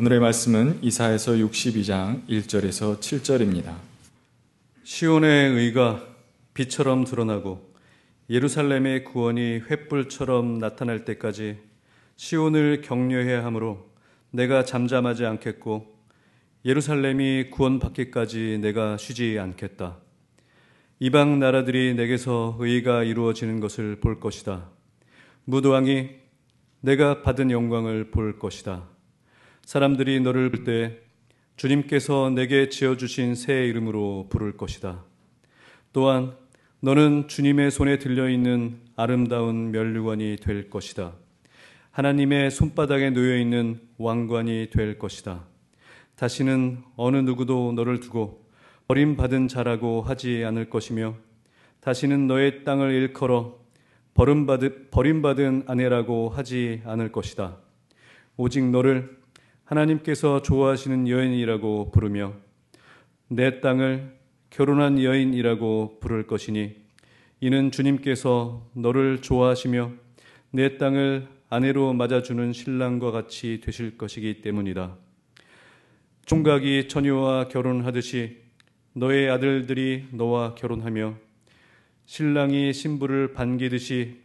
오늘의 말씀은 이사에서 62장 1절에서 7절입니다. 시온의 의가 빛처럼 드러나고 예루살렘의 구원이 횃불처럼 나타날 때까지 시온을 격려해야 하므로 내가 잠잠하지 않겠고 예루살렘이 구원받기까지 내가 쉬지 않겠다. 이방 나라들이 내게서 의가 이루어지는 것을 볼 것이다. 무도왕이 내가 받은 영광을 볼 것이다. 사람들이 너를 볼 때 주님께서 내게 지어주신 새 이름으로 부를 것이다. 또한 너는 주님의 손에 들려있는 아름다운 멸류관이 될 것이다. 하나님의 손바닥에 놓여있는 왕관이 될 것이다. 다시는 어느 누구도 너를 두고 버림받은 자라고 하지 않을 것이며 다시는 너의 땅을 일컬어 버림받은, 아내라고 하지 않을 것이다. 오직 너를 하나님께서 좋아하시는 여인이라고 부르며 내 땅을 결혼한 여인이라고 부를 것이니 이는 주님께서 너를 좋아하시며 내 땅을 아내로 맞아주는 신랑과 같이 되실 것이기 때문이다. 총각이 처녀와 결혼하듯이 너의 아들들이 너와 결혼하며 신랑이 신부를 반기듯이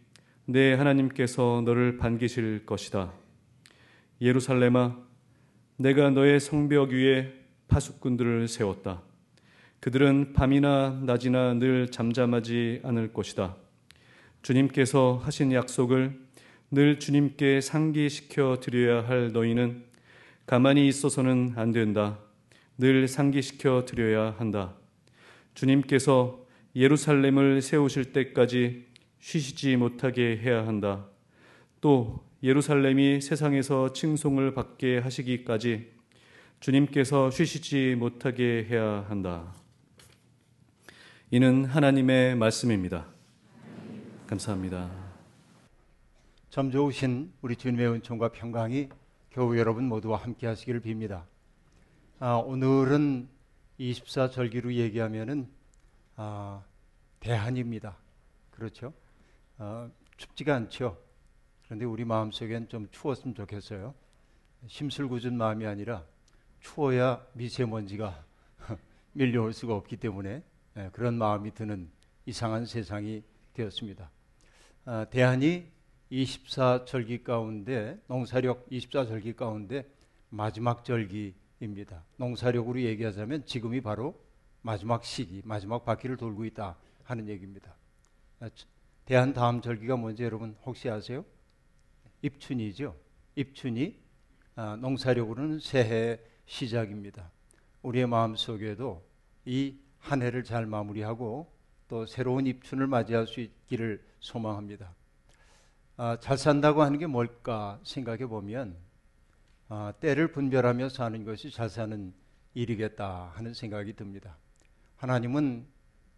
내 하나님께서 너를 반기실 것이다. 예루살렘아, 내가 너의 성벽 위에 파수꾼들을 세웠다. 그들은 밤이나 낮이나 늘 잠잠하지 않을 것이다. 주님께서 하신 약속을 늘 주님께 상기시켜 드려야 할 너희는 가만히 있어서는 안 된다. 늘 상기시켜 드려야 한다. 주님께서 예루살렘을 세우실 때까지 쉬시지 못하게 해야 한다. 또 예루살렘이 세상에서 칭송을 받게 하시기까지 주님께서 쉬시지 못하게 해야 한다. 이는 하나님의 말씀입니다. 감사합니다. 참 좋으신 우리 주님의 은총과 평강이 교우 여러분 모두와 함께 하시기를 빕니다. 아, 오늘은 24절기로 얘기하면은 아, 대한입니다. 그렇죠? 아, 춥지가 않죠. 그런데 우리 마음속엔 좀 추웠으면 좋겠어요. 심술궂은 마음이 아니라 추워야 미세먼지가 밀려올 수가 없기 때문에 예, 그런 마음이 드는 이상한 세상이 되었습니다. 아, 대한이 24절기 가운데 농사력 24절기 가운데 마지막 절기 입니다. 농사력으로 얘기하자면 지금이 바로 마지막 시기, 마지막 바퀴를 돌고 있다 하는 얘기입니다. 아, 대한 다음 절기가 뭔지 여러분 혹시 아세요? 입춘이죠. 입춘이 아, 농사력으로는 새해 시작입니다. 우리의 마음 속에도 이 한 해를 잘 마무리하고 또 새로운 입춘을 맞이할 수 있기를 소망합니다. 아, 잘 산다고 하는 게 뭘까 생각해 보면 아, 때를 분별하며 사는 것이 잘 사는 일이겠다 하는 생각이 듭니다. 하나님은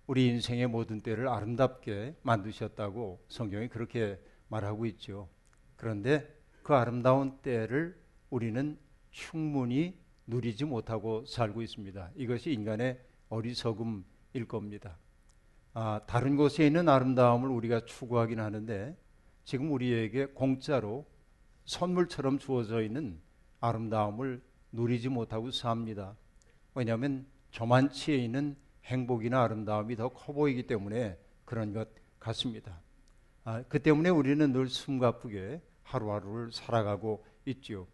우리 인생의 모든 때를 아름답게 만드셨다고 성경이 그렇게 말하고 있죠. 그런데 그 아름다운 때를 우리는 충분히 누리지 못하고 살고 있습니다. 이것이 인간의 어리석음일 겁니다. 아, 다른 곳에 있는 아름다움을 우리가 추구하긴 하는데 지금 우리에게 공짜로 선물처럼 주어져 있는 아름다움을 누리지 못하고 삽니다. 왜냐하면 저만치에 있는 행복이나 아름다움이 더 커 보이기 때문에 그런 것 같습니다. 아, 그 때문에 우리는 늘 숨가쁘게 하루하루를 살아가고 있죠.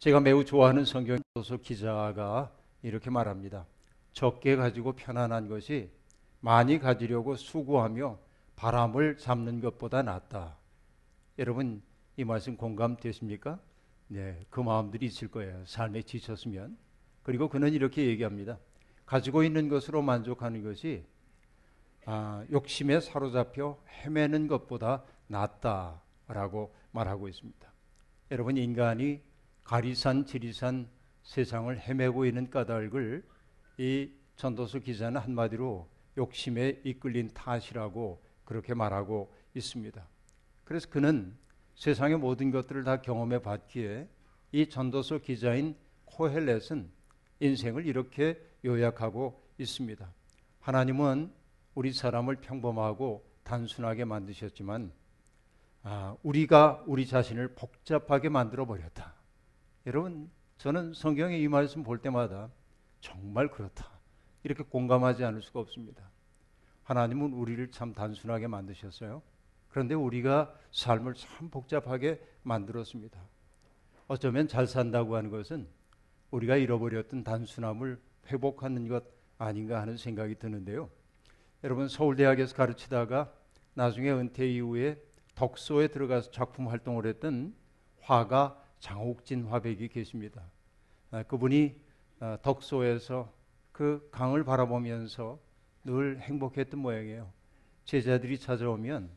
제가 매우 좋아하는 성경 소설 기자가 이렇게 말합니다. 적게 가지고 편안한 것이 많이 가지려고 수고하며 바람을 잡는 것보다 낫다. 여러분 이 말씀 공감되십니까? 네, 그 마음들이 있을 거예요. 삶에 지쳤으면. 그리고 그는 이렇게 얘기합니다. 가지고 있는 것으로 만족하는 것이 아, 욕심에 사로잡혀 헤매는 것보다 낫다라고 말하고 있습니다. 여러분 인간이 가리산 지리산 세상을 헤매고 있는 까닭을 이 전도서 기자는 한마디로 욕심에 이끌린 탓이라고 그렇게 말하고 있습니다. 그래서 그는 세상의 모든 것들을 다 경험해 봤기에 이 전도서 기자인 코헬렛은 인생을 이렇게 요약하고 있습니다. 하나님은 우리 사람을 평범하고 단순하게 만드셨지만 아, 우리가 우리 자신을 복잡하게 만들어 버렸다. 여러분, 저는 성경의 이 말씀 볼 때마다 정말 그렇다. 이렇게 공감하지 않을 수가 없습니다. 하나님은 우리를 참 단순하게 만드셨어요. 그런데 우리가 삶을 참 복잡하게 만들었습니다. 어쩌면 잘 산다고 하는 것은 우리가 잃어버렸던 단순함을 회복하는 것 아닌가 하는 생각이 드는데요. 여러분 서울대학에서 가르치다가 나중에 은퇴 이후에 덕소에 들어가서 작품 활동을 했던 화가 장옥진 화백이 계십니다. 아, 그분이 아, 덕소에서 그 강을 바라보면서 늘 행복했던 모양이에요. 제자들이 찾아오면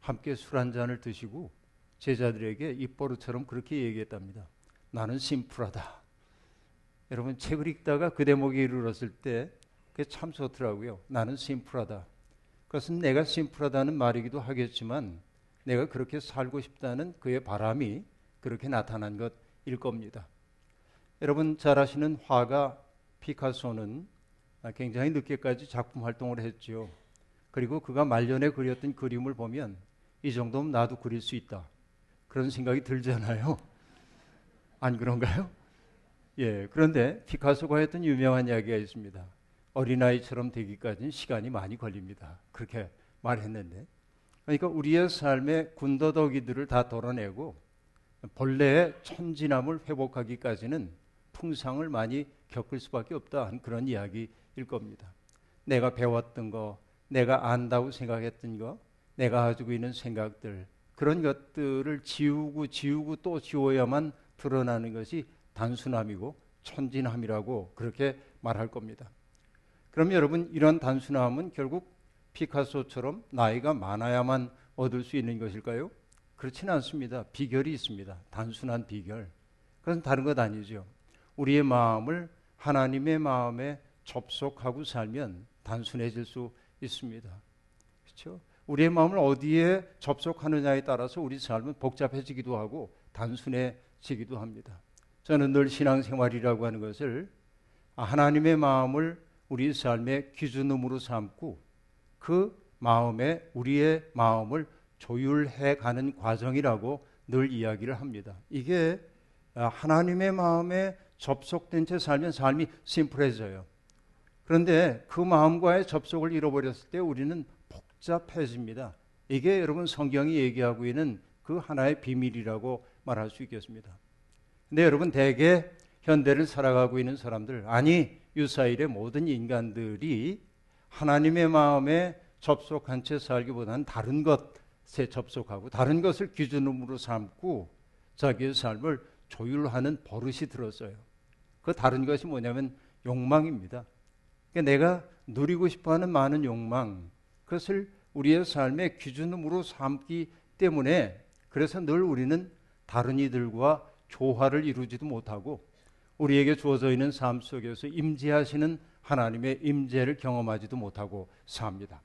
함께 술 한 잔을 드시고 제자들에게 입버릇처럼 그렇게 얘기했답니다. 나는 심플하다. 여러분 책을 읽다가 그 대목에 이르렀을 때 그게 참 좋더라고요. 나는 심플하다. 그것은 내가 심플하다는 말이기도 하겠지만 내가 그렇게 살고 싶다는 그의 바람이 그렇게 나타난 것일 겁니다. 여러분 잘 아시는 화가 피카소는 굉장히 늦게까지 작품 활동을 했죠. 그리고 그가 말년에 그렸던 그림을 보면 이 정도면 나도 그릴 수 있다. 그런 생각이 들잖아요. 안 그런가요? 예. 그런데 피카소가 했던 유명한 이야기가 있습니다. 어린아이처럼 되기까지는 시간이 많이 걸립니다. 그렇게 말했는데. 그러니까 우리의 삶의 군더더기들을 다 덜어내고 본래의 천진함을 회복하기까지는 풍상을 많이 겪을 수밖에 없다 한 그런 이야기일 겁니다. 내가 배웠던 거, 내가 안다고 생각했던 거, 내가 가지고 있는 생각들 그런 것들을 지우고 지우고 또 지워야만 드러나는 것이 단순함이고 천진함이라고 그렇게 말할 겁니다. 그럼 여러분 이런 단순함은 결국 피카소처럼 나이가 많아야만 얻을 수 있는 것일까요? 그렇지는 않습니다. 비결이 있습니다. 단순한 비결. 그것은 다른 것 아니죠. 우리의 마음을 하나님의 마음에 접속하고 살면 단순해질 수 있습니다. 그렇죠? 우리의 마음을 어디에 접속하느냐에 따라서 우리 삶은 복잡해지기도 하고 단순해지기도 합니다. 저는 늘 신앙생활이라고 하는 것을 하나님의 마음을 우리 삶의 기준음으로 삼고 그 마음에 우리의 마음을 조율해 가는 과정이라고 늘 이야기를 합니다. 이게 하나님의 마음에 접속된 채 살면 삶이 심플해져요. 그런데 그 마음과의 접속을 잃어버렸을 때 우리는 복잡해집니다. 이게 여러분 성경이 얘기하고 있는 그 하나의 비밀이라고 말할 수 있겠습니다. 근데 여러분 대개 현대를 살아가고 있는 사람들 아니 유사일의 모든 인간들이 하나님의 마음에 접속한 채 살기보다는 다른 것에 접속하고 다른 것을 기준으로 삼고 자기의 삶을 조율하는 버릇이 들었어요. 그 다른 것이 뭐냐면 욕망입니다. 그러니까 내가 누리고 싶어하는 많은 욕망, 그것을 우리의 삶의 기준으로 삼기 때문에 그래서 늘 우리는 다른 이들과 조화를 이루지도 못하고 우리에게 주어져 있는 삶 속에서 임재하시는 하나님의 임재를 경험하지도 못하고 삽니다.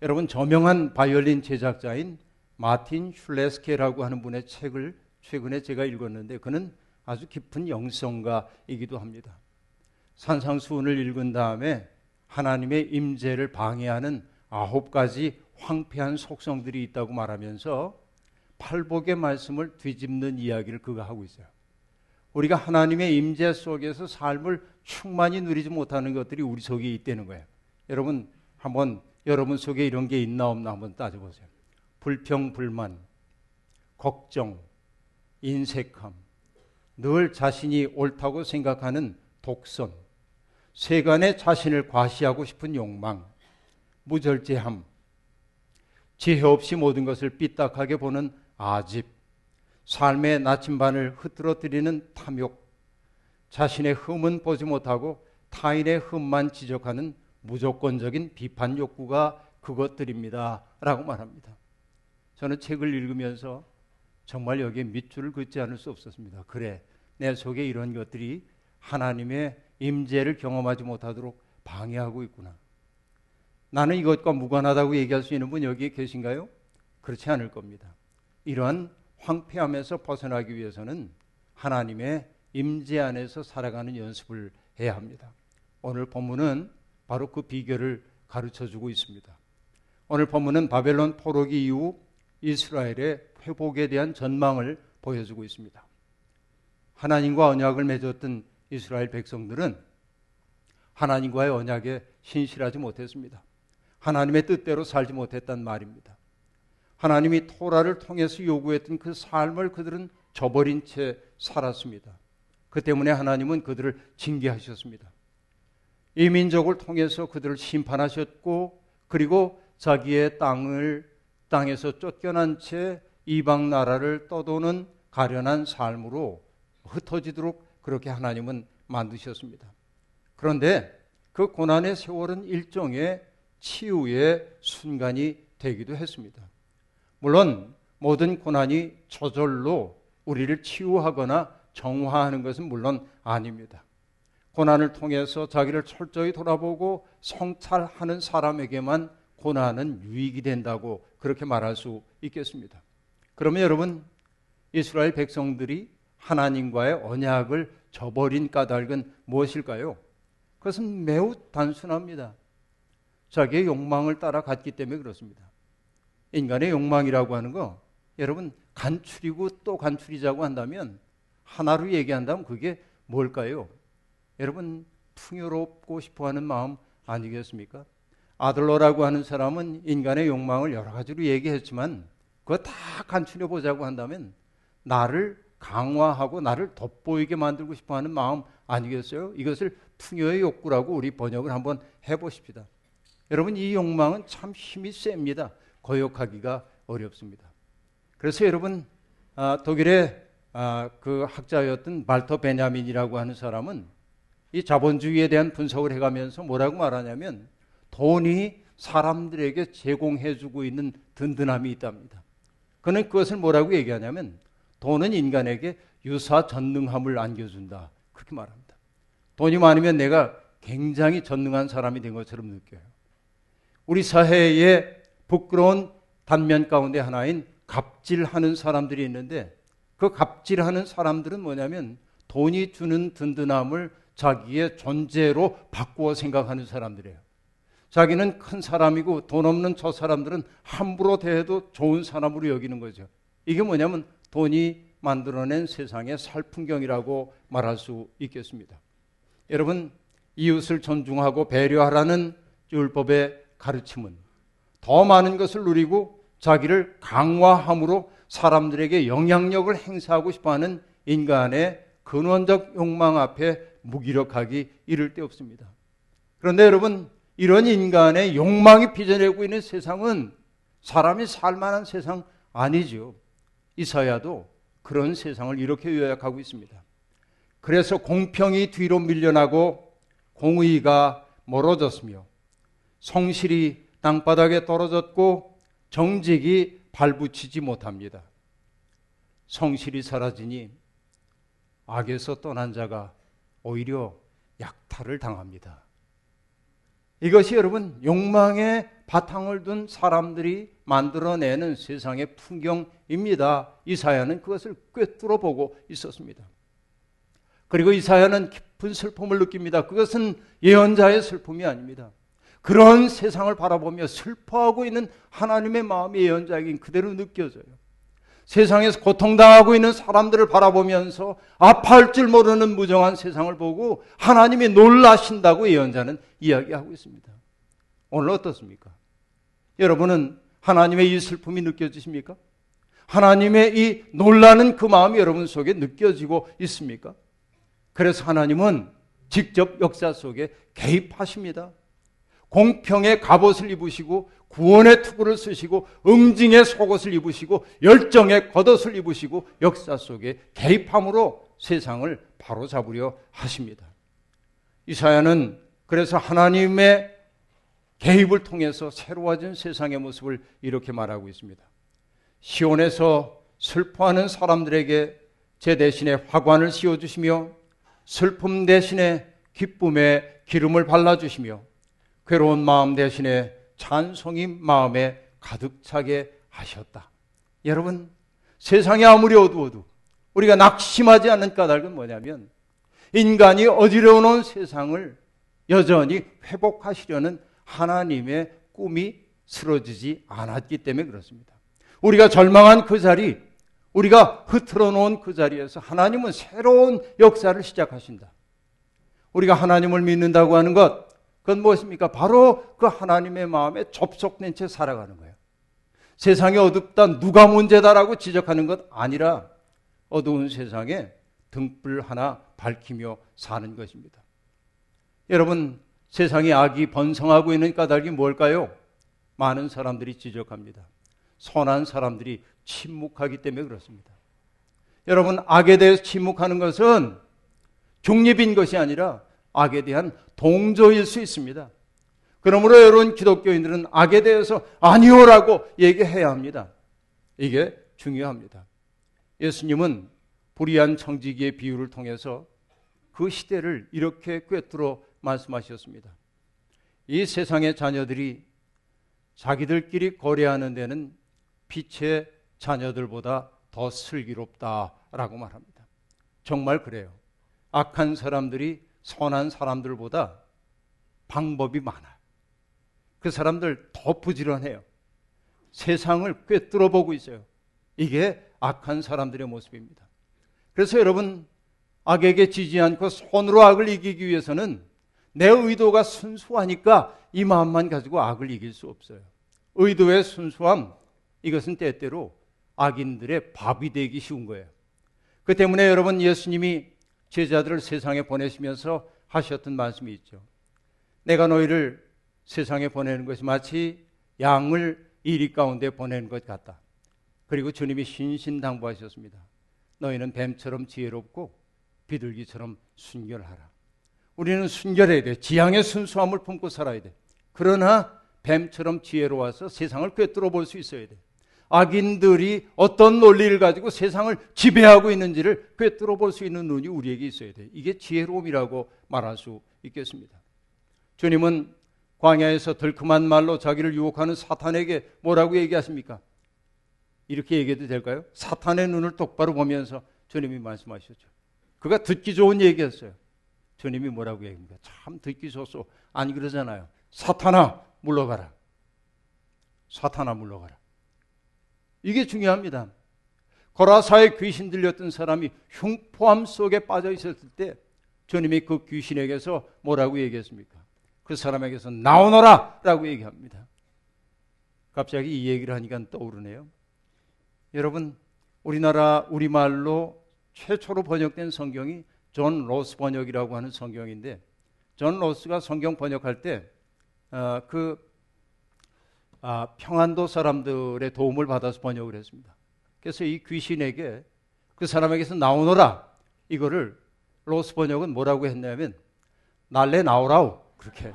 여러분 저명한 바이올린 제작자인 마틴 슐레스케라고 하는 분의 책을 최근에 제가 읽었는데 그는 아주 깊은 영성가이기도 합니다. 산상수훈을 읽은 다음에 하나님의 임재를 방해하는 아홉 가지 황폐한 속성들이 있다고 말하면서 팔복의 말씀을 뒤집는 이야기를 그가 하고 있어요. 우리가 하나님의 임재 속에서 삶을 충만히 누리지 못하는 것들이 우리 속에 있다는 거예요. 여러분 한번 여러분 속에 이런 게 있나 없나 한번 따져보세요. 불평, 불만, 걱정, 인색함, 늘 자신이 옳다고 생각하는 독선, 세간에 자신을 과시하고 싶은 욕망, 무절제함, 지혜 없이 모든 것을 삐딱하게 보는 아집, 삶의 나침반을 흐트러뜨리는 탐욕, 자신의 흠은 보지 못하고 타인의 흠만 지적하는 무조건적인 비판 욕구가 그것들입니다. 라고 말합니다. 저는 책을 읽으면서 정말 여기에 밑줄을 긋지 않을 수 없었습니다. 그래, 내 속에 이런 것들이 하나님의 임재를 경험하지 못하도록 방해하고 있구나. 나는 이것과 무관하다고 얘기할 수 있는 분 여기에 계신가요? 그렇지 않을 겁니다. 이러한 황폐함에서 벗어나기 위해서는 하나님의 임재 안에서 살아가는 연습을 해야 합니다. 오늘 본문은 바로 그 비결을 가르쳐 주고 있습니다. 오늘 본문은 바벨론 포로기 이후 이스라엘의 회복에 대한 전망을 보여주고 있습니다. 하나님과 언약을 맺었던 이스라엘 백성들은 하나님과의 언약에 신실하지 못했습니다. 하나님의 뜻대로 살지 못했단 말입니다. 하나님이 토라를 통해서 요구했던 그 삶을 그들은 저버린 채 살았습니다. 그 때문에 하나님은 그들을 징계하셨습니다. 이 민족을 통해서 그들을 심판하셨고 그리고 자기의 땅을 땅에서 쫓겨난 채 이방 나라를 떠도는 가련한 삶으로 흩어지도록 그렇게 하나님은 만드셨습니다. 그런데 그 고난의 세월은 일종의 치유의 순간이 되기도 했습니다. 물론 모든 고난이 저절로 우리를 치유하거나 정화하는 것은 물론 아닙니다. 고난을 통해서 자기를 철저히 돌아보고 성찰하는 사람에게만 고난은 유익이 된다고 그렇게 말할 수 있겠습니다. 그러면 여러분, 이스라엘 백성들이 하나님과의 언약을 저버린 까닭은 무엇일까요? 그것은 매우 단순합니다. 자기의 욕망을 따라 갔기 때문에 그렇습니다. 인간의 욕망이라고 하는 거, 여러분, 간추리고 또 간추리자고 한다면, 하나로 얘기한다면 그게 뭘까요? 여러분, 풍요롭고 싶어 하는 마음 아니겠습니까? 아들러라고 하는 사람은 인간의 욕망을 여러 가지로 얘기했지만, 그거 다 간추려 보자고 한다면, 나를 강화하고 나를 돋보이게 만들고 싶어 하는 마음 아니겠어요? 이것을 풍요의 욕구라고 우리 번역을 한번 해보십시다. 여러분, 이 욕망은 참 힘이 셉니다. 거역하기가 어렵습니다. 그래서 여러분, 아, 독일의 아, 그 학자였던 말터 베냐민이라고 하는 사람은 이 자본주의에 대한 분석을 해가면서 뭐라고 말하냐면 돈이 사람들에게 제공해주고 있는 든든함이 있답니다. 그는 그것을 뭐라고 얘기하냐면 돈은 인간에게 유사 전능함을 안겨준다. 그렇게 말합니다. 돈이 많으면 내가 굉장히 전능한 사람이 된 것처럼 느껴요. 우리 사회에 부끄러운 단면 가운데 하나인 갑질하는 사람들이 있는데 그 갑질하는 사람들은 뭐냐면 돈이 주는 든든함을 자기의 존재로 바꾸어 생각하는 사람들이에요. 자기는 큰 사람이고 돈 없는 저 사람들은 함부로 대해도 좋은 사람으로 여기는 거죠. 이게 뭐냐면 돈이 만들어낸 세상의 살풍경이라고 말할 수 있겠습니다. 여러분, 이웃을 존중하고 배려하라는 율법의 가르침은 더 많은 것을 누리고 자기를 강화함으로 사람들에게 영향력을 행사하고 싶어 하는 인간의 근원적 욕망 앞에 무기력하기 이를 데 없습니다. 그런데 여러분, 이런 인간의 욕망이 빚어내고 있는 세상은 사람이 살만한 세상 아니죠. 이사야도 그런 세상을 이렇게 요약하고 있습니다. 그래서 공평이 뒤로 밀려나고 공의가 멀어졌으며 성실이 땅바닥에 떨어졌고 정직이 발붙이지 못합니다. 성실이 사라지니 악에서 떠난 자가 오히려 약탈을 당합니다. 이것이 여러분 욕망의 바탕을 둔 사람들이 만들어내는 세상의 풍경입니다. 이사야는 그것을 꿰뚫어 보고 있었습니다. 그리고 이사야는 깊은 슬픔을 느낍니다. 그것은 예언자의 슬픔이 아닙니다. 그런 세상을 바라보며 슬퍼하고 있는 하나님의 마음이 예언자에겐 그대로 느껴져요. 세상에서 고통당하고 있는 사람들을 바라보면서 아파할 줄 모르는 무정한 세상을 보고 하나님이 놀라신다고 예언자는 이야기하고 있습니다. 오늘 어떻습니까? 여러분은 하나님의 이 슬픔이 느껴지십니까? 하나님의 이 놀라는 그 마음이 여러분 속에 느껴지고 있습니까? 그래서 하나님은 직접 역사 속에 개입하십니다. 공평의 갑옷을 입으시고 구원의 투구를 쓰시고 응징의 속옷을 입으시고 열정의 겉옷을 입으시고 역사 속에 개입함으로 세상을 바로잡으려 하십니다. 이사야는 그래서 하나님의 개입을 통해서 새로워진 세상의 모습을 이렇게 말하고 있습니다. 시온에서 슬퍼하는 사람들에게 제 대신에 화관을 씌워주시며 슬픔 대신에 기쁨의 기름을 발라주시며 괴로운 마음 대신에 찬송이 마음에 가득 차게 하셨다. 여러분, 세상이 아무리 어두워도 우리가 낙심하지 않는 까닭은 뭐냐면 인간이 어지러운 세상을 여전히 회복하시려는 하나님의 꿈이 쓰러지지 않았기 때문에 그렇습니다. 우리가 절망한 그 자리, 우리가 흐트러 놓은 그 자리에서 하나님은 새로운 역사를 시작하신다. 우리가 하나님을 믿는다고 하는 것, 그건 무엇입니까? 바로 그 하나님의 마음에 접속된 채 살아가는 거예요. 세상이 어둡다, 누가 문제다라고 지적하는 것 아니라 어두운 세상에 등불 하나 밝히며 사는 것입니다. 여러분, 세상에 악이 번성하고 있는 까닭이 뭘까요? 많은 사람들이 지적합니다. 선한 사람들이 침묵하기 때문에 그렇습니다. 여러분, 악에 대해서 침묵하는 것은 중립인 것이 아니라 악에 대한 동조일 수 있습니다. 그러므로 여러분 기독교인들은 악에 대해서 아니오라고 얘기해야 합니다. 이게 중요합니다. 예수님은 불의한 청지기의 비유를 통해서 그 시대를 이렇게 꿰뚫어 말씀하셨습니다. 이 세상의 자녀들이 자기들끼리 거래하는 데는 빛의 자녀들보다 더 슬기롭다라고 말합니다. 정말 그래요. 악한 사람들이 선한 사람들보다 방법이 많아요. 그 사람들 더 부지런해요. 세상을 꿰뚫어 보고 있어요. 이게 악한 사람들의 모습입니다. 그래서 여러분, 악에게 지지 않고 손으로 악을 이기기 위해서는 내 의도가 순수하니까 이 마음만 가지고 악을 이길 수 없어요. 의도의 순수함, 이것은 때때로 악인들의 밥이 되기 쉬운 거예요. 그 때문에 여러분 예수님이 제자들을 세상에 보내시면서 하셨던 말씀이 있죠. 내가 너희를 세상에 보내는 것이 마치 양을 이리 가운데 보내는 것 같다. 그리고 주님이 신신당부하셨습니다. 너희는 뱀처럼 지혜롭고 비둘기처럼 순결하라. 우리는 순결해야 돼. 지향의 순수함을 품고 살아야 돼. 그러나 뱀처럼 지혜로워서 세상을 꿰뚫어 볼 수 있어야 돼. 악인들이 어떤 논리를 가지고 세상을 지배하고 있는지를 꿰뚫어 볼 수 있는 눈이 우리에게 있어야 돼. 이게 지혜로움이라고 말할 수 있겠습니다. 주님은 광야에서 덜큼한 말로 자기를 유혹하는 사탄에게 뭐라고 얘기하십니까? 이렇게 얘기해도 될까요? 사탄의 눈을 똑바로 보면서 주님이 말씀하셨죠. 그가 듣기 좋은 얘기였어요. 주님이 뭐라고 얘기합니까? 참 듣기 좋소. 아니 그러잖아요. 사탄아 물러가라. 사탄아 물러가라. 이게 중요합니다. 거라사의 귀신 들렸던 사람이 흉포함 속에 빠져 있었을 때 주님이 그 귀신에게서 뭐라고 얘기했습니까? 그 사람에게서 나오너라! 라고 얘기합니다. 갑자기 이 얘기를 하니까 떠오르네요. 여러분, 우리나라 우리말로 최초로 번역된 성경이 존 로스 번역이라고 하는 성경인데, 존 로스가 성경 번역할 때, 어, 그, 아, 평안도 사람들의 도움을 받아서 번역을 했습니다. 그래서 이 귀신에게 그 사람에게서 나오너라! 이거를 로스 번역은 뭐라고 했냐면, 날래 나오라우. 그렇게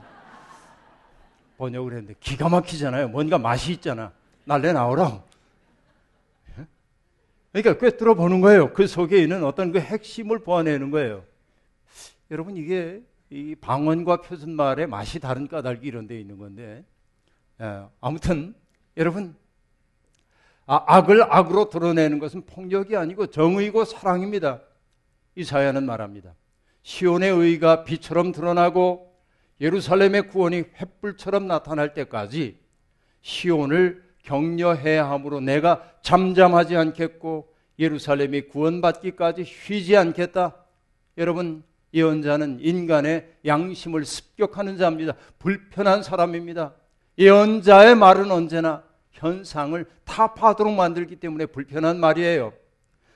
번역을 했는데 기가 막히잖아요. 뭔가 맛이 있잖아. 날래 나오라. 그러니까 꿰뚫어 보는 거예요. 그 속에 있는 어떤 그 핵심을 보아내는 거예요. 여러분 이게 이 방언과 표준말의 맛이 다른 까닭이 이런 데 있는 건데 예, 아무튼 여러분 아, 악을 악으로 드러내는 것은 폭력이 아니고 정의고 사랑입니다. 이사야는 말합니다. 시온의 의가 빛처럼 드러나고 예루살렘의 구원이 횃불처럼 나타날 때까지 시온을 격려해야 함으로 내가 잠잠하지 않겠고 예루살렘이 구원받기까지 쉬지 않겠다. 여러분, 예언자는 인간의 양심을 습격하는 자입니다. 불편한 사람입니다. 예언자의 말은 언제나 현상을 타파하도록 만들기 때문에 불편한 말이에요.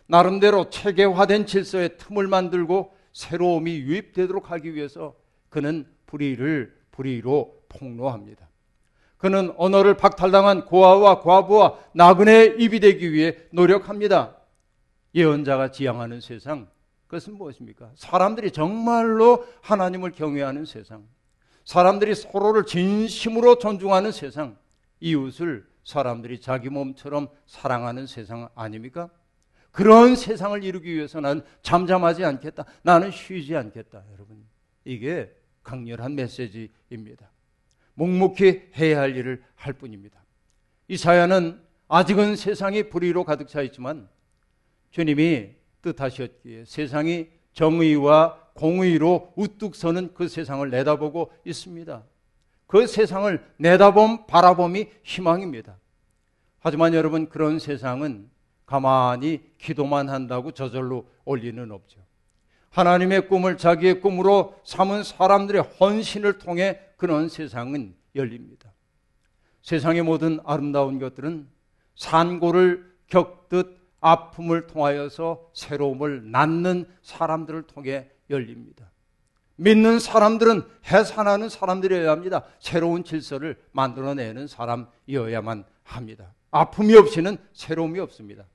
나름대로 체계화된 질서의 틈을 만들고 새로움이 유입되도록 하기 위해서 그는 불의를 불의로 폭로합니다. 그는 언어를 박탈당한 고아와 과부와 나그네의 입이 되기 위해 노력합니다. 예언자가 지향하는 세상, 그것은 무엇입니까? 사람들이 정말로 하나님을 경외하는 세상, 사람들이 서로를 진심으로 존중하는 세상, 이웃을 사람들이 자기 몸처럼 사랑하는 세상 아닙니까? 그런 세상을 이루기 위해서 는 잠잠하지 않겠다. 나는 쉬지 않겠다. 여러분. 이게 강렬한 메시지입니다. 묵묵히 해야 할 일을 할 뿐입니다. 이사야는 아직은 세상이 불의로 가득 차 있지만 주님이 뜻하셨기에 세상이 정의와 공의로 우뚝 서는 그 세상을 내다보고 있습니다. 그 세상을 내다봄 바라봄이 희망입니다. 하지만 여러분 그런 세상은 가만히 기도만 한다고 저절로 올 리는 없죠. 하나님의 꿈을 자기의 꿈으로 삼은 사람들의 헌신을 통해 그런 세상은 열립니다. 세상의 모든 아름다운 것들은 산고를 겪듯 아픔을 통하여서 새로움을 낳는 사람들을 통해 열립니다. 믿는 사람들은 해산하는 사람들이어야 합니다. 새로운 질서를 만들어내는 사람이어야만 합니다. 아픔이 없이는 새로움이 없습니다.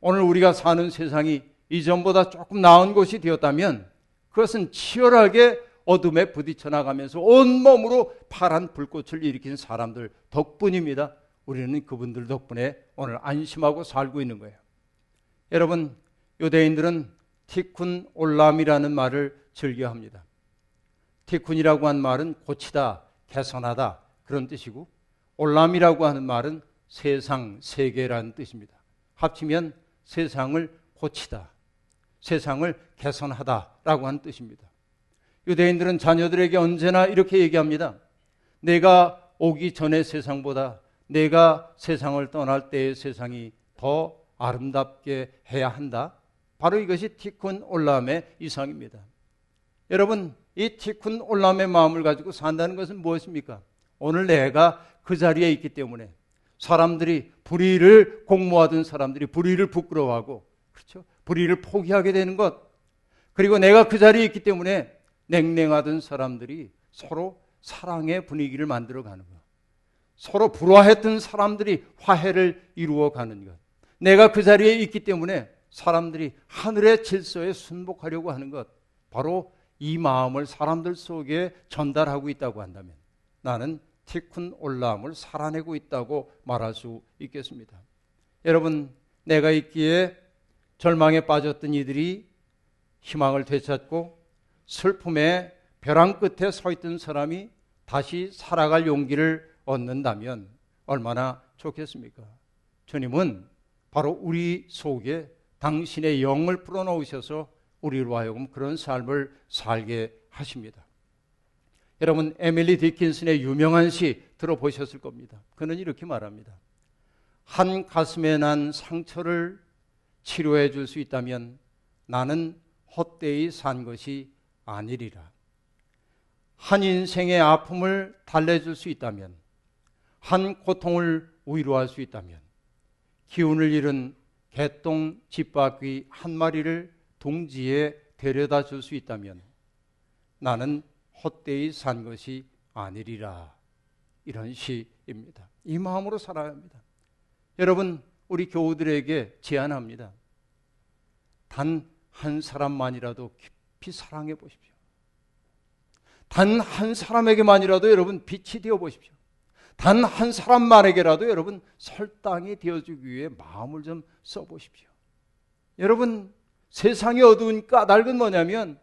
오늘 우리가 사는 세상이 이전보다 조금 나은 곳이 되었다면 그것은 치열하게 어둠에 부딪혀 나가면서 온몸으로 파란 불꽃을 일으킨 사람들 덕분입니다. 우리는 그분들 덕분에 오늘 안심하고 살고 있는 거예요. 여러분, 유대인들은 티쿤 올람이라는 말을 즐겨 합니다. 티쿤이라고 한 말은 고치다, 개선하다 그런 뜻이고 올람이라고 하는 말은 세상, 세계라는 뜻입니다. 합치면 세상을 고치다, 세상을 개선하다라고 하는 뜻입니다. 유대인들은 자녀들에게 언제나 이렇게 얘기합니다. 내가 오기 전의 세상보다 내가 세상을 떠날 때의 세상이 더 아름답게 해야 한다. 바로 이것이 티쿤 올람의 이상입니다. 여러분, 이 티쿤 올람의 마음을 가지고 산다는 것은 무엇입니까? 오늘 내가 그 자리에 있기 때문에 사람들이 불의를 공모하던 사람들이 불의를 부끄러워하고 그렇죠? 불의를 포기하게 되는 것. 그리고 내가 그 자리에 있기 때문에 냉랭하던 사람들이 서로 사랑의 분위기를 만들어 가는 것. 서로 불화했던 사람들이 화해를 이루어 가는 것. 내가 그 자리에 있기 때문에 사람들이 하늘의 질서에 순복하려고 하는 것. 바로 이 마음을 사람들 속에 전달하고 있다고 한다면 나는 티쿤 올라함을 살아내고 있다고 말할 수 있겠습니다. 여러분, 내가 있기에 절망에 빠졌던 이들이 희망을 되찾고 슬픔의 벼랑 끝에 서 있던 사람이 다시 살아갈 용기를 얻는다면 얼마나 좋겠습니까? 주님은 바로 우리 속에 당신의 영을 불어넣으셔서 우리로 하여금 그런 삶을 살게 하십니다. 여러분, 에밀리 디킨슨의 유명한 시 들어보셨을 겁니다. 그는 이렇게 말합니다. 한 가슴에 난 상처를 치료해 줄 수 있다면 나는 헛되이 산 것이 아니리라. 한 인생의 아픔을 달래줄 수 있다면, 한 고통을 위로할 수 있다면, 기운을 잃은 개똥 집바퀴 한 마리를 동지에 데려다 줄 수 있다면, 나는 헛되이 산 것이 아니리라. 이런 시입니다. 이 마음으로 살아야 합니다. 여러분, 우리 교우들에게 제안합니다. 단 한 사람만이라도 깊이 사랑해 보십시오. 단 한 사람에게만이라도 여러분 빛이 되어 보십시오. 단 한 사람만에게라도 여러분 설당이 되어주기 위해 마음을 좀 써보십시오. 여러분, 세상의 어두운 까닭은 뭐냐면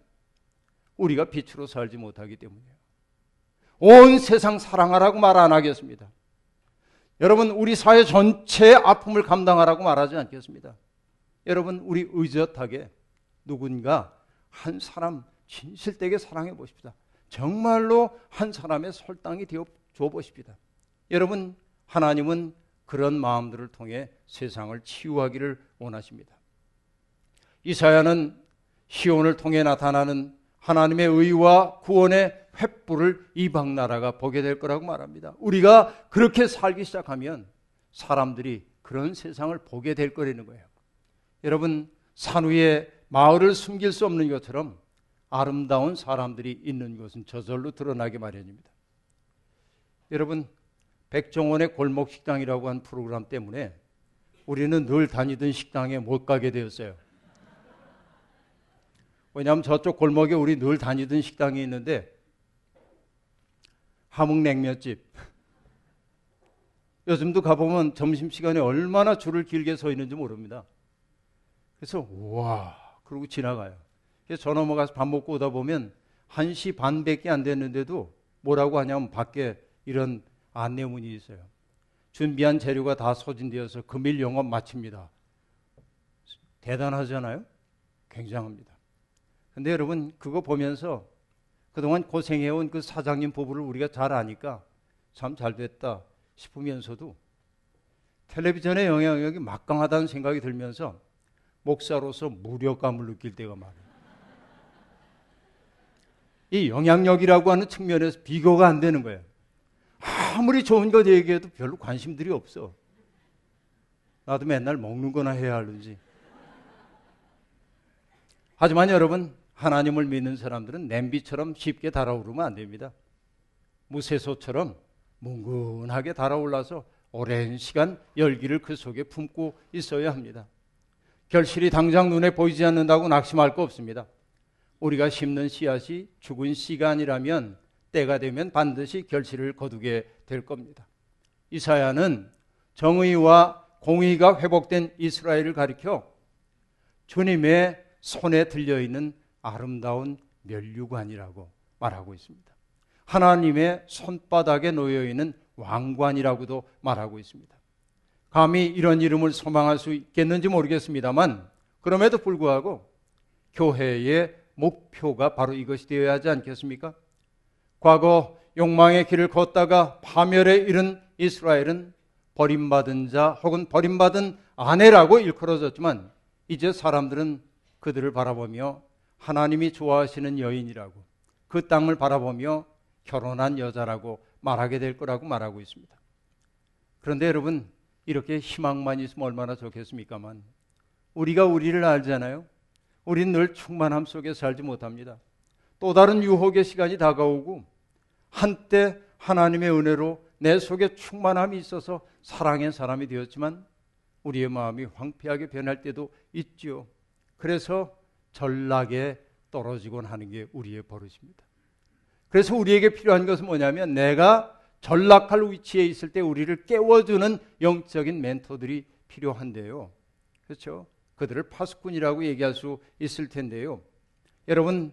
우리가 빛으로 살지 못하기 때문이에요. 온 세상 사랑하라고 말 안 하겠습니다. 여러분, 우리 사회 전체의 아픔을 감당하라고 말하지 않겠습니다. 여러분, 우리 의젓하게 누군가 한 사람 진실되게 사랑해 보십시다. 정말로 한 사람의 설당이 되어 줘 보십시다. 여러분, 하나님은 그런 마음들을 통해 세상을 치유하기를 원하십니다. 이사야는 시온을 통해 나타나는 하나님의 의와 구원의 횃불을 이방 나라가 보게 될 거라고 말합니다. 우리가 그렇게 살기 시작하면 사람들이 그런 세상을 보게 될 거라는 거예요. 여러분, 산 위에 마을을 숨길 수 없는 것처럼 아름다운 사람들이 있는 것은 저절로 드러나게 마련입니다. 여러분, 백종원의 골목 식당이라고 한 프로그램 때문에 우리는 늘 다니던 식당에 못 가게 되었어요. 왜냐하면 저쪽 골목에 우리 늘 다니던 식당이 있는데 함흥냉면집. 요즘도 가보면 점심시간에 얼마나 줄을 길게 서 있는지 모릅니다. 그래서 와 그러고 지나가요. 그래서 저 넘어가서 밥 먹고 오다 보면 1시 반밖에 안 됐는데도 뭐라고 하냐면 밖에 이런 안내문이 있어요. 준비한 재료가 다 소진되어서 금일 영업 마칩니다. 대단하잖아요? 굉장합니다. 근데 여러분 그거 보면서 그동안 고생해온 그 사장님 부부를 우리가 잘 아니까 참 잘 됐다 싶으면서도 텔레비전의 영향력이 막강하다는 생각이 들면서 목사로서 무력감을 느낄 때가 많아요. 이 영향력이라고 하는 측면에서 비교가 안 되는 거예요. 아무리 좋은 것 얘기해도 별로 관심들이 없어. 나도 맨날 먹는 거나 해야 하는지. 하지만 여러분, 하나님을 믿는 사람들은 냄비처럼 쉽게 달아오르면 안 됩니다. 무쇠소처럼 뭉근하게 달아올라서 오랜 시간 열기를 그 속에 품고 있어야 합니다. 결실이 당장 눈에 보이지 않는다고 낙심할 거 없습니다. 우리가 심는 씨앗이 죽은 아니라면 때가 되면 반드시 결실을 거두게 될 겁니다. 이사야는 정의와 공의가 회복된 이스라엘을 가리켜 주님의 손에 들려 있는 아름다운 멸류관이라고 말하고 있습니다. 하나님의 손바닥에 놓여 있는 왕관이라고도 말하고 있습니다. 감히 이런 이름을 소망할 수 있겠는지 모르겠습니다만 그럼에도 불구하고 교회의 목표가 바로 이것이 되어야 하지 않겠습니까? 과거 욕망의 길을 걷다가 파멸에 이른 이스라엘은 버림받은 자 혹은 버림받은 아내라고 일컬어졌지만 이제 사람들은 그들을 바라보며 하나님이 좋아하시는 여인이라고 그 땅을 바라보며 결혼한 여자라고 말하게 될 거라고 말하고 있습니다. 그런데 여러분 이렇게 희망만 있으면 얼마나 좋겠습니까만 우리가 우리를 알잖아요. 우리는 늘 충만함 속에 살지 못합니다. 또 다른 유혹의 시간이 다가오고 한때 하나님의 은혜로 내 속에 충만함이 있어서 사랑의 사람이 되었지만 우리의 마음이 황폐하게 변할 때도 있지요. 그래서 전락에 떨어지곤 하는 게 우리의 버릇입니다. 그래서 우리에게 필요한 것은 뭐냐면 내가 전락할 위치에 있을 때 우리를 깨워주는 영적인 멘토들이 필요한데요. 그렇죠? 그들을 파수꾼이라고 얘기할 수 있을 텐데요. 여러분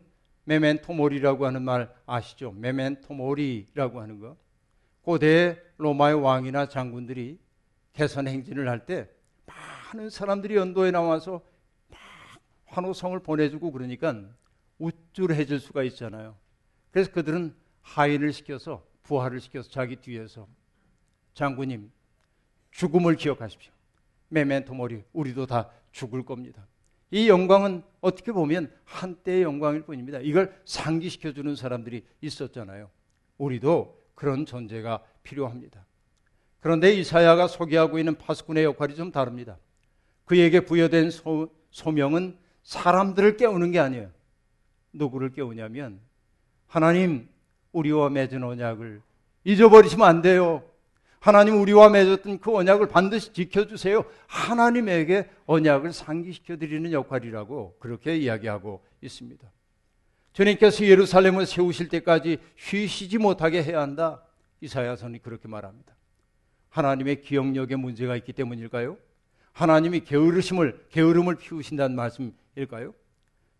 메멘토 모리라고 하는 말 아시죠? 메멘토 모리라고 하는 거. 고대 로마의 왕이나 장군들이 개선 행진을 할 때 많은 사람들이 연도에 나와서 막 환호성을 보내주고 그러니까 우쭐해질 수가 있잖아요. 그래서 그들은 하인을 시켜서 부하를 시켜서 자기 뒤에서 장군님 죽음을 기억하십시오. 메멘토 모리 우리도 다 죽을 겁니다. 이 영광은 어떻게 보면 한때의 영광일 뿐입니다. 이걸 상기시켜 주는 사람들이 있었잖아요. 우리도 그런 존재가 필요합니다. 그런데 이사야가 소개하고 있는 파수꾼의 역할이 좀 다릅니다. 그에게 부여된 소, 소명은 사람들을 깨우는 게 아니에요. 누구를 깨우냐면 하나님 우리와 맺은 언약을 잊어버리시면 안 돼요. 하나님 우리와 맺었던 그 언약을 반드시 지켜주세요. 하나님에게 언약을 상기시켜 드리는 역할이라고 그렇게 이야기하고 있습니다. 주님께서 예루살렘을 세우실 때까지 쉬시지 못하게 해야 한다. 이사야선이 그렇게 말합니다. 하나님의 기억력에 문제가 있기 때문일까요? 하나님이 게으르심을 게으름을 피우신다는 말씀일까요?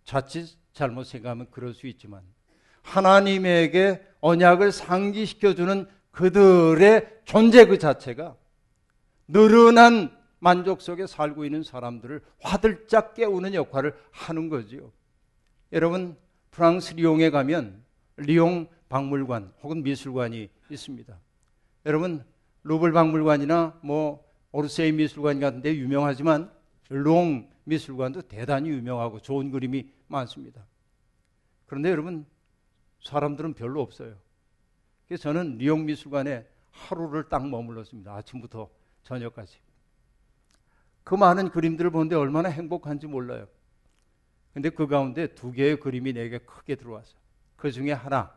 자칫 잘못 생각하면 그럴 수 있지만 하나님에게 언약을 상기시켜 주는 그들의 존재 그 자체가 느른한 만족 속에 살고 있는 사람들을 화들짝 깨우는 역할을 하는 거지요. 여러분, 프랑스 리옹에 가면 리옹 박물관 혹은 미술관이 있습니다. 여러분, 루브르 박물관이나 뭐 오르세이 미술관 같은 데 유명하지만 리옹 미술관도 대단히 유명하고 좋은 그림이 많습니다. 그런데 여러분, 사람들은 별로 없어요. 그래서 저는 리옹 미술관에 하루를 딱 머물렀습니다. 아침부터 저녁까지. 그 많은 그림들을 보는데 얼마나 행복한지 몰라요. 근데 그 가운데 두 개의 그림이 내게 크게 들어왔어요. 그 중에 하나,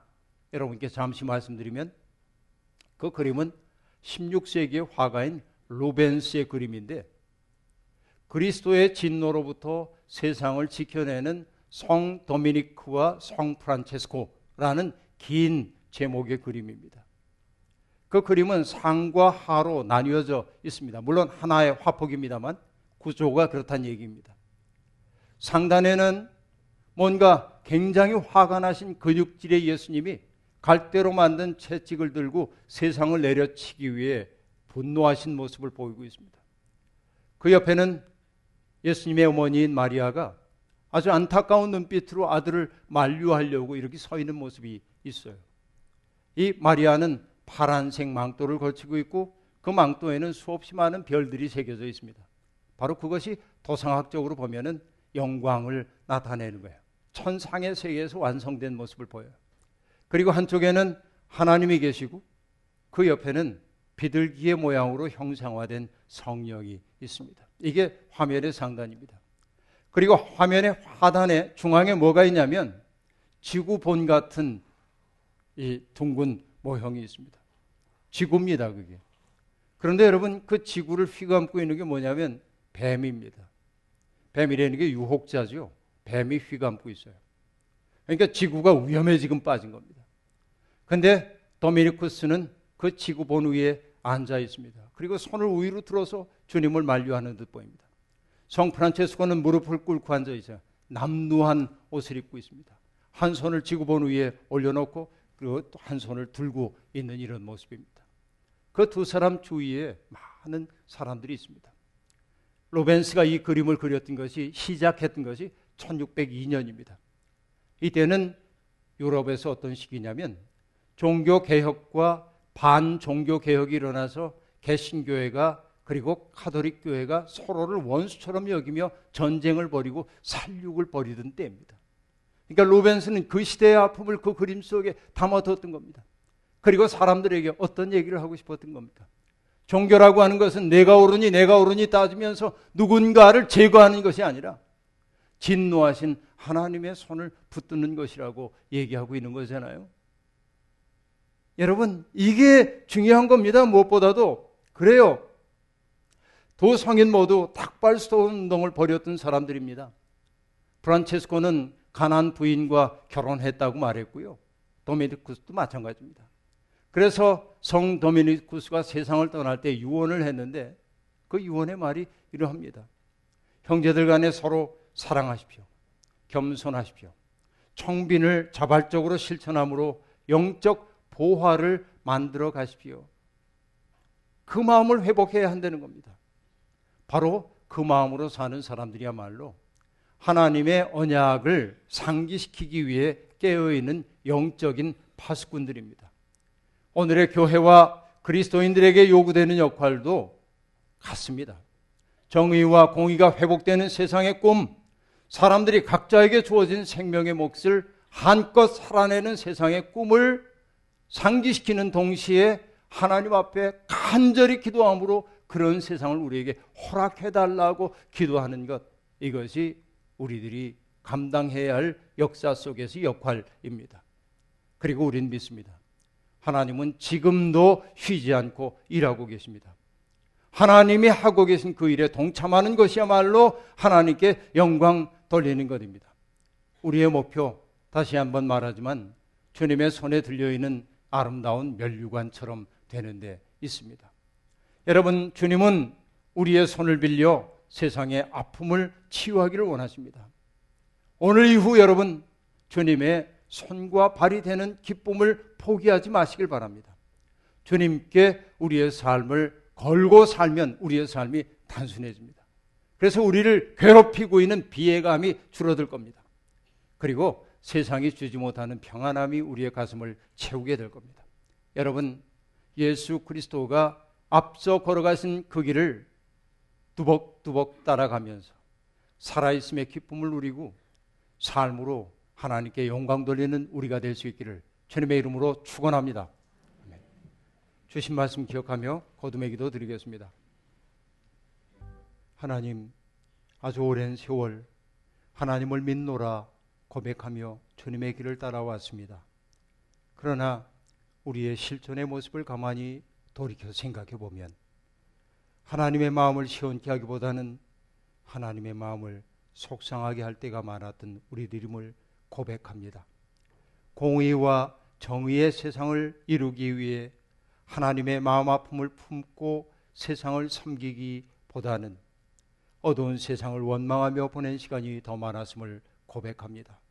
여러분께 잠시 말씀드리면 그 그림은 16세기의 화가인 루벤스의 그림인데 그리스도의 진노로부터 세상을 지켜내는 성 도미니크와 성 프란체스코라는 긴 제목의 그림입니다. 그 그림은 상과 하로 나뉘어져 있습니다. 물론 하나의 화폭입니다만 구조가 그렇다는 얘기입니다. 상단에는 뭔가 굉장히 화가 나신 근육질의 예수님이 갈대로 만든 채찍을 들고 세상을 내려치기 위해 분노하신 모습을 보이고 있습니다. 그 옆에는 예수님의 어머니인 마리아가 아주 안타까운 눈빛으로 아들을 만류하려고 이렇게 서 있는 모습이 있어요. 이 마리아는 파란색 망토를 걸치고 있고 그 망토에는 수없이 많은 별들이 새겨져 있습니다. 바로 그것이 도상학적으로 보면은 영광을 나타내는 거예요. 천상의 세계에서 완성된 모습을 보여요. 그리고 한쪽에는 하나님이 계시고 그 옆에는 비둘기의 모양으로 형상화된 성령이 있습니다. 이게 화면의 상단입니다. 그리고 화면의 하단에 중앙에 뭐가 있냐면 지구본 같은 이 둥근 모형이 있습니다. 지구입니다, 그게. 그런데 여러분 그 지구를 휘감고 있는 게 뭐냐면 뱀입니다. 뱀이라는 게 유혹자죠. 뱀이 휘감고 있어요. 그러니까 지구가 위험에 지금 빠진 겁니다. 근데 도미니쿠스는 그 지구본 위에 앉아 있습니다. 그리고 손을 위로 들어서 주님을 만류하는 듯 보입니다. 성 프란체스코는 무릎을 꿇고 앉아 있어요. 남루한 옷을 입고 있습니다. 한 손을 지구본 위에 올려놓고 그리고 또 한 손을 들고 있는 이런 모습입니다. 그 두 사람 주위에 많은 사람들이 있습니다. 로벤스가 이 그림을 그렸던 것이 시작했던 것이 1602년입니다. 이때는 유럽에서 어떤 시기냐면 종교 개혁과 반종교 개혁이 일어나서 개신교회가 그리고 카톨릭 교회가 서로를 원수처럼 여기며 전쟁을 벌이고 살육을 벌이던 때입니다. 그러니까 로벤스는 그 시대의 아픔을 그 그림 속에 담아뒀던 겁니다. 그리고 사람들에게 어떤 얘기를 하고 싶었던 겁니까? 종교라고 하는 것은 내가 옳으니 내가 옳으니 따지면서 누군가를 제거하는 것이 아니라 진노하신 하나님의 손을 붙드는 것이라고 얘기하고 있는 거잖아요. 여러분, 이게 중요한 겁니다. 무엇보다도. 그래요. 두 성인 모두 닭발스토 운동을 벌였던 사람들입니다. 프란체스코는 가난 부인과 결혼했다고 말했고요. 도미니쿠스도 마찬가지입니다. 그래서 성 도미니쿠스가 세상을 떠날 때 유언을 했는데 그 유언의 말이 이러합니다. 형제들 간에 서로 사랑하십시오. 겸손하십시오. 청빈을 자발적으로 실천함으로 영적 보화를 만들어 가십시오. 그 마음을 회복해야 한다는 겁니다. 바로 그 마음으로 사는 사람들이야말로 하나님의 언약을 상기시키기 위해 깨어있는 영적인 파수꾼들입니다. 오늘의 교회와 그리스도인들에게 요구되는 역할도 같습니다. 정의와 공의가 회복되는 세상의 꿈, 사람들이 각자에게 주어진 생명의 몫을 한껏 살아내는 세상의 꿈을 상기시키는 동시에 하나님 앞에 간절히 기도함으로 그런 세상을 우리에게 허락해달라고 기도하는 것, 이것이 우리들이 감당해야 할 역사 속에서 역할입니다. 그리고 우린 믿습니다. 하나님은 지금도 쉬지 않고 일하고 계십니다. 하나님이 하고 계신 그 일에 동참하는 것이야말로 하나님께 영광 돌리는 것입니다. 우리의 목표, 다시 한번 말하지만 주님의 손에 들려있는 아름다운 멸류관처럼 되는 데 있습니다. 여러분, 주님은 우리의 손을 빌려 세상의 아픔을 치유하기를 원하십니다. 오늘 이후 여러분, 주님의 손과 발이 되는 기쁨을 포기하지 마시길 바랍니다. 주님께 우리의 삶을 걸고 살면 우리의 삶이 단순해집니다. 그래서 우리를 괴롭히고 있는 비애감이 줄어들 겁니다. 그리고 세상이 주지 못하는 평안함이 우리의 가슴을 채우게 될 겁니다. 여러분, 예수 그리스도가 앞서 걸어가신 그 길을 두벅두벅 따라가면서 살아있음의 기쁨을 누리고 삶으로 하나님께 영광 돌리는 우리가 될 수 있기를 주님의 이름으로 축원합니다. 주신 말씀 기억하며 거듭의 기도 드리겠습니다. 하나님, 아주 오랜 세월 하나님을 믿노라 고백하며 주님의 길을 따라왔습니다. 그러나 우리의 실존의 모습을 가만히 돌이켜 생각해 보면 하나님의 마음을 시원케 하기보다는 하나님의 마음을 속상하게 할 때가 많았던 우리들임을 고백합니다. 공의와 정의의 세상을 이루기 위해 하나님의 마음 아픔을 품고 세상을 섬기기보다는 어두운 세상을 원망하며 보낸 시간이 더 많았음을 고백합니다.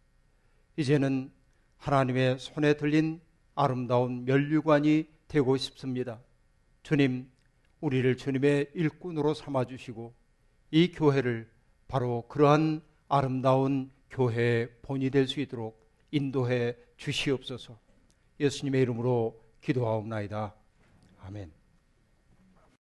이제는 하나님의 손에 들린 아름다운 면류관이 되고 싶습니다. 주님, 우리를 주님의 일꾼으로 삼아 주시고 이 교회를 바로 그러한 아름다운 교회의 본이 될 수 있도록 인도해 주시옵소서. 예수님의 이름으로 기도하옵나이다. 아멘.